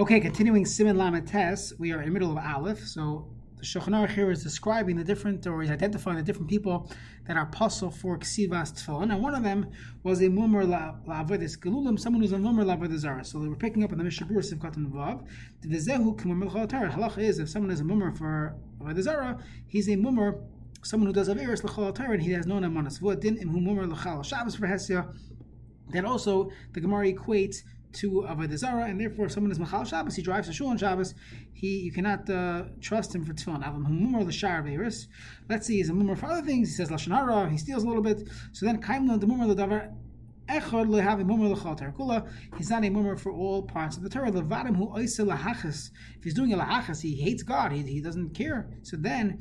Okay, continuing Siman Lamed Tes, we are in the middle of Aleph. So the Shulchan Aruch here is describing the different, or is identifying the different people that are pasul for Ksivas Tefillin. And one of them was a Mumar La'avodis Gelulim, someone who's a La'avodis Zara. So we're picking up on the Mishnah Berurah Sivkat and Vav. The Vizehu K'mumar L'chol Halach is, if someone is a Mumar for Zara, he's a Mumar someone who does Averis L'chol and he has no Namanas. V'adin Im Hu Mumar L'chal Shabbos for Hesia. Then also the Gemara equates to Avodah Zarah, and therefore, someone is Machal Shabbos, he drives to Shul on Shabbos, he you cannot uh, trust him for tefillin. Avim Humur the Shar Veris. Let's see, he's a mumar for other things. He says Lashon he steals a little bit. So then, Kaimla the mumar of the Davar. Echad lehavi mumar l'chal terakula. He's not a mummer for all parts of the Torah. Levadim hu oisel lahachas. If he's doing a lahachas, he hates God. He, he doesn't care. So then,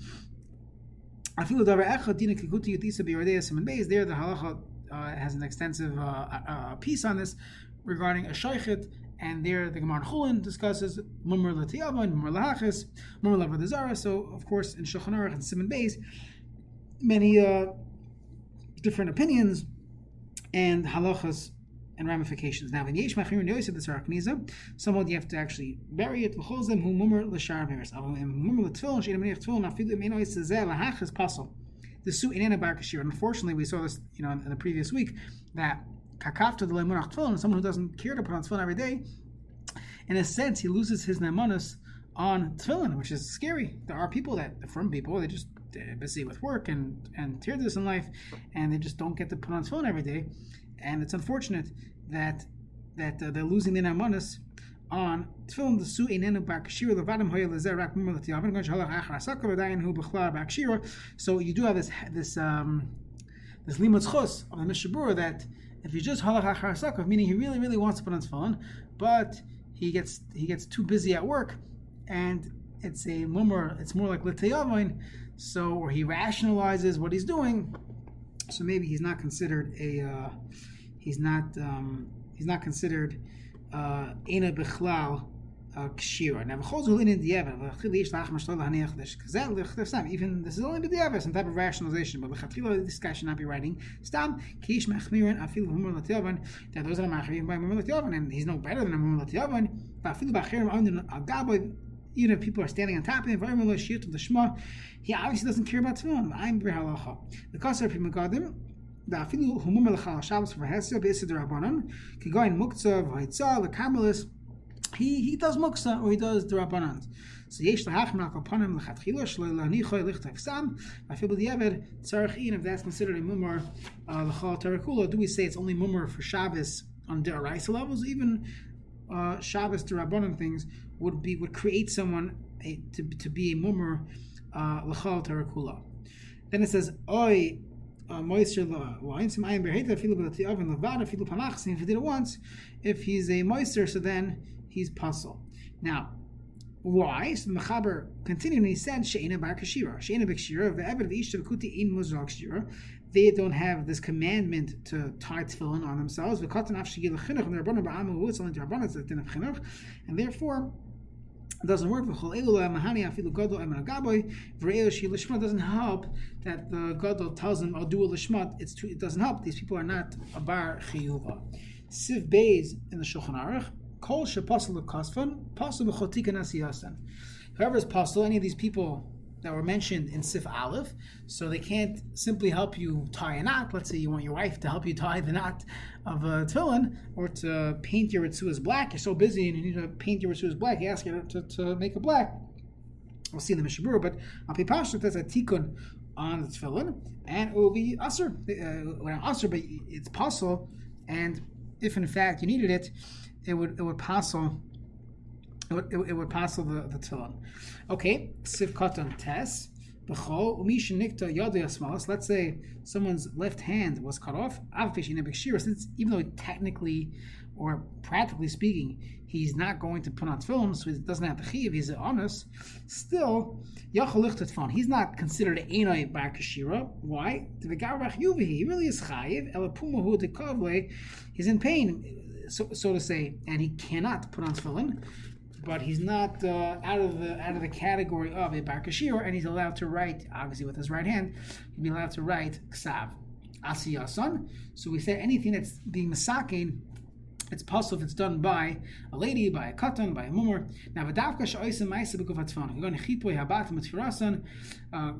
afilu davar echad dina kikuti yutisa biyardei siman beis. There, the halacha uh, has an extensive uh, uh, piece on this regarding a shaykhet, and there the Gemara Chulin discusses Mumar Latiyava and Mumar Lahachis, Mumar Lavadazara. So, of course, in Shulchan Aruch and Siman Beis, many uh, different opinions and halachas and ramifications. Now, in Yesh Machir Yosef the Sarakniza, someone you have to actually bury it. L'cholzem hu mumar l'shar veris. Mumar l'tfil, she'im menich tfil, nafilu meno yitzazeh lahachis pasul. The su inena bar kashir. Unfortunately, we saw this, you know, in the previous week that kakafta the lemunach tefillin, someone who doesn't care to put on tefillin every day, in a sense, he loses his nemanis on tefillin, which is scary. There are people that, from people, they just busy with work and and this in life, and they just don't get to put on tefillin every day, and it's unfortunate that that uh, they're losing their nemanis on tefillin the su inenu bakshira levadim hoya lezer rak mumar l'tiyavin gon shalach achar v'dayin hu b'chlar bakshira. So you do have this this um, this limud chus of the Mishnah Berurah that if you just halach achar meaning he really, really wants to put on tefillin, but he gets he gets too busy at work, and it's a mumar. It's more like litayavin, so or he rationalizes what he's doing. So maybe he's not considered a uh, he's not um, he's not considered uh, ena bichlal kshira. Now, v'chol zulin in diyevet, v'chil yish lach mashtol v'haniach desh kazel, v'chil stam, even, this is only b'diyevet, some type of rationalization, but v'chatchilo, this guy should not be writing, stam, kish machmirin, afil v'humur l'tiovan, that those that are machmirin by v'humur l'tiovan, and he's no better than a v'humur l'tiovan, v'afil b'achirim under al gaboy, even if people are standing on top of him, v'humur l'shir to the he obviously doesn't care about tefillin, I'm b'halacha. The kasar p'magadim, da'afilu humur l'chal shabbos v'hesya b'isad rabbanon, kigoyin muktzah the l'kamelis, he he does muksa or he does the. So yesh lahachmak upon him lechatchila shlo lanichoy lichtach sam. I feel the ever tzarich if that's considered a mumar uh, lechal terakula. Do we say it's only mumar for Shabbos on deraisa levels? Even uh, Shabbos to rabbanan things would be would create someone a, to to be a mumar uh, lechal terakula. Then it says oi moisture wine. Some ayin berheita filu b'lati oven levada filu pamachs. If he did it once, if he's a moisture, so then he's pasul. Now, why? So the Mechaber continued and he said, She'ena bar kashira. She'ena b'kashira, ve'eved v'ishta v'kuti in muzrak shira. They don't have this commandment to tie tefillin on themselves. V'katan af and the Rabbanah ba'amu, it's only the Rabbanah, it's the din of chinuch. And therefore, it doesn't work. Doesn't help that the gadol tells him, "I'll do a lishmat." It's too, it doesn't help. These people are not a bar chiyuva. Siv Beis in the Shulchan Aruch Kol. Whoever is pasul, any of these people that were mentioned in Sif Aleph, so they can't simply help you tie a knot. Let's say you want your wife to help you tie the knot of a tefillin, or to paint your retzuos black. You're so busy and you need to paint your retzuos black. You ask her to, to make it black. We'll see in the Mishnah Berurah, but Api Pashut, there's a tikkun on the tefillin, and it will be usher. Uh, well, but it's possible, and if in fact you needed it, it would it would passel it would, it, would passel the, the tefillin. Okay, siv katan tes. Let's say someone's left hand was cut off. Since even though technically or practically speaking, he's not going to put on tefillin, so he doesn't have to chiv. He's honest. Still, He's not considered enoi bar kashira. Why? He really is chayiv. He's in pain so, so to say, and he cannot put on tefillin, but he's not uh, out of the out of the category of a bar kashir, and he's allowed to write, obviously with his right hand, he'd be allowed to write ksav, asiyasan. So we say anything that's being masakin it's possible if it's done by a lady, by a katan, by a mumar. Now, v'davka she'oisim ma'isa b'guf hatzfon. You're going to chipui habatim mitfirasan, uh,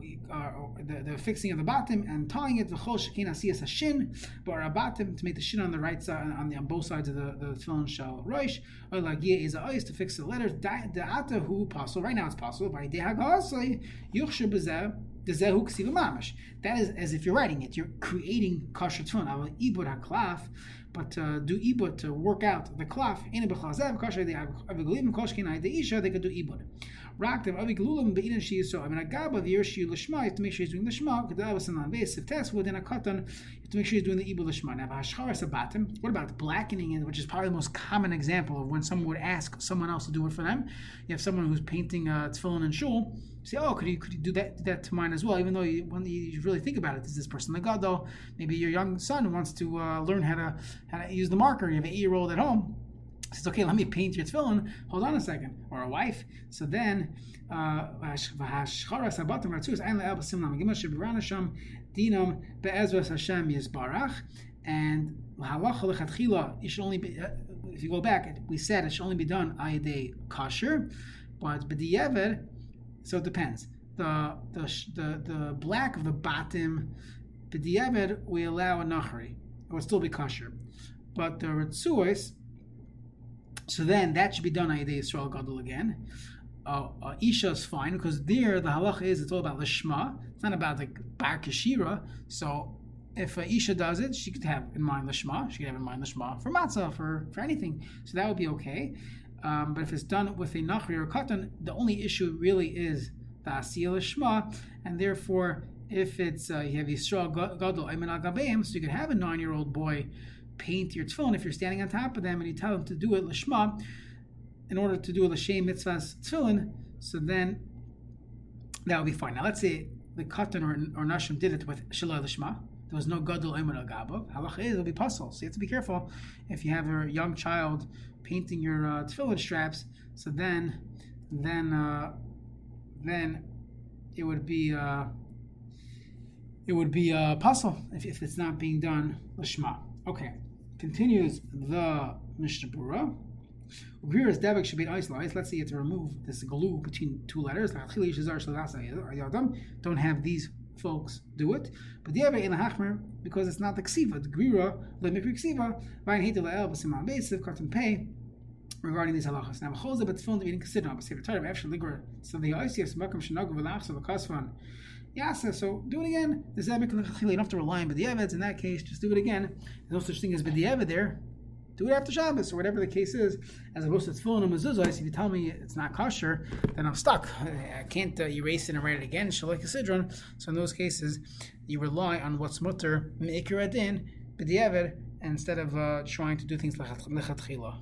the, the fixing of the bottom and tying it, v'chol shekin asiyas hashin, but rabatim, to make the shin on the right side, on, the, on both sides of the, the tefillin roish, or lagia is a to fix the letters, da'ata hu possible, right now it's possible, by dehagosai, yuchshu b'zeh, that is as if you're writing it. You're creating kosher tefillin. Ibud haklaf, but uh, do ibud to work out the klaf. In b'chazev kosher they avigalim koshkin the isha they could do ibud. Raktiv aviglulim be'inan so. I mean agaba the yershu lishma. You have to make sure he's doing the shma. Kedav a non-invasive test within a katan. You have to make sure he's doing the ibud lishma. Now hashchar sabatim. What about blackening it, which is probably the most common example of when someone would ask someone else to do it for them. You have someone who's painting uh, tefillin and shul say, oh, could you could you do that that to mine as well? Even though you, when you really think about it, is this person like God though? Maybe your young son wants to uh, learn how to how to use the marker. You have an eight year old at home. Says, okay, let me paint your tefillin. Hold on a second, or a wife. So then, uh, and you should only be. Uh, if you go back, we said it should only be done ayadei kosher, but b'di'ever so it depends. The the the, the black of the the diabed, we allow a nachri. It would still be kosher. But the retzuos, so then that should be done on Yisrael Gadol again. Uh, uh, Isha is fine because there the halacha is it's all about the shema. It's not about like bar kashira. So if uh, Isha does it, she could have in mind the shema. She could have in mind the shema for matzah for for anything. So that would be okay. Um, but if it's done with a nachri or katan, the only issue really is the asiyah lishma, and therefore, if it's uh, you have Yisrael gadol ayman al so you could have a nine-year-old boy paint your tefillin if you're standing on top of them and you tell them to do it lishma, in order to do a l'shem mitzvahs tefillin, so then that would be fine. Now let's say the katan or, or nashim did it with shalom lishma. There was no gadol ayman al gabav. Halacha is it'll be pasul. So you have to be careful if you have a young child painting your uh, tefillin straps. So then, then, uh, then it would be uh, it would be a pasul if, if it's not being done lishma. Okay, continues the Mishnah Berurah. Greer's devik should be isolated. Let's say you have to remove this glue between two letters. Don't have these folks do it. But the other in the hachmer because it's not the ksiva. The grira lemikri ksiva. Vayin hate the el b'siman basiv cotton pay regarding these halachas. Now, chol but film to be considered. But sefer Torah after ligor. So the oisias makam shenagu v'lachsa v'kasvan. Yasa, so do it again. The zebek you don't have to rely on b'di'eveds. In that case, just do it again. There's no such thing as b'di'eved there. Do it after Shabbos or whatever the case is, as opposed to tefillin and mezuzah. If you tell me it's not kosher, then I'm stuck. I can't uh, erase it and write it again. Shalek sidron. So in those cases, you rely on what's mutter meikir adin b'di'eved instead of uh, trying to do things like lechatchila.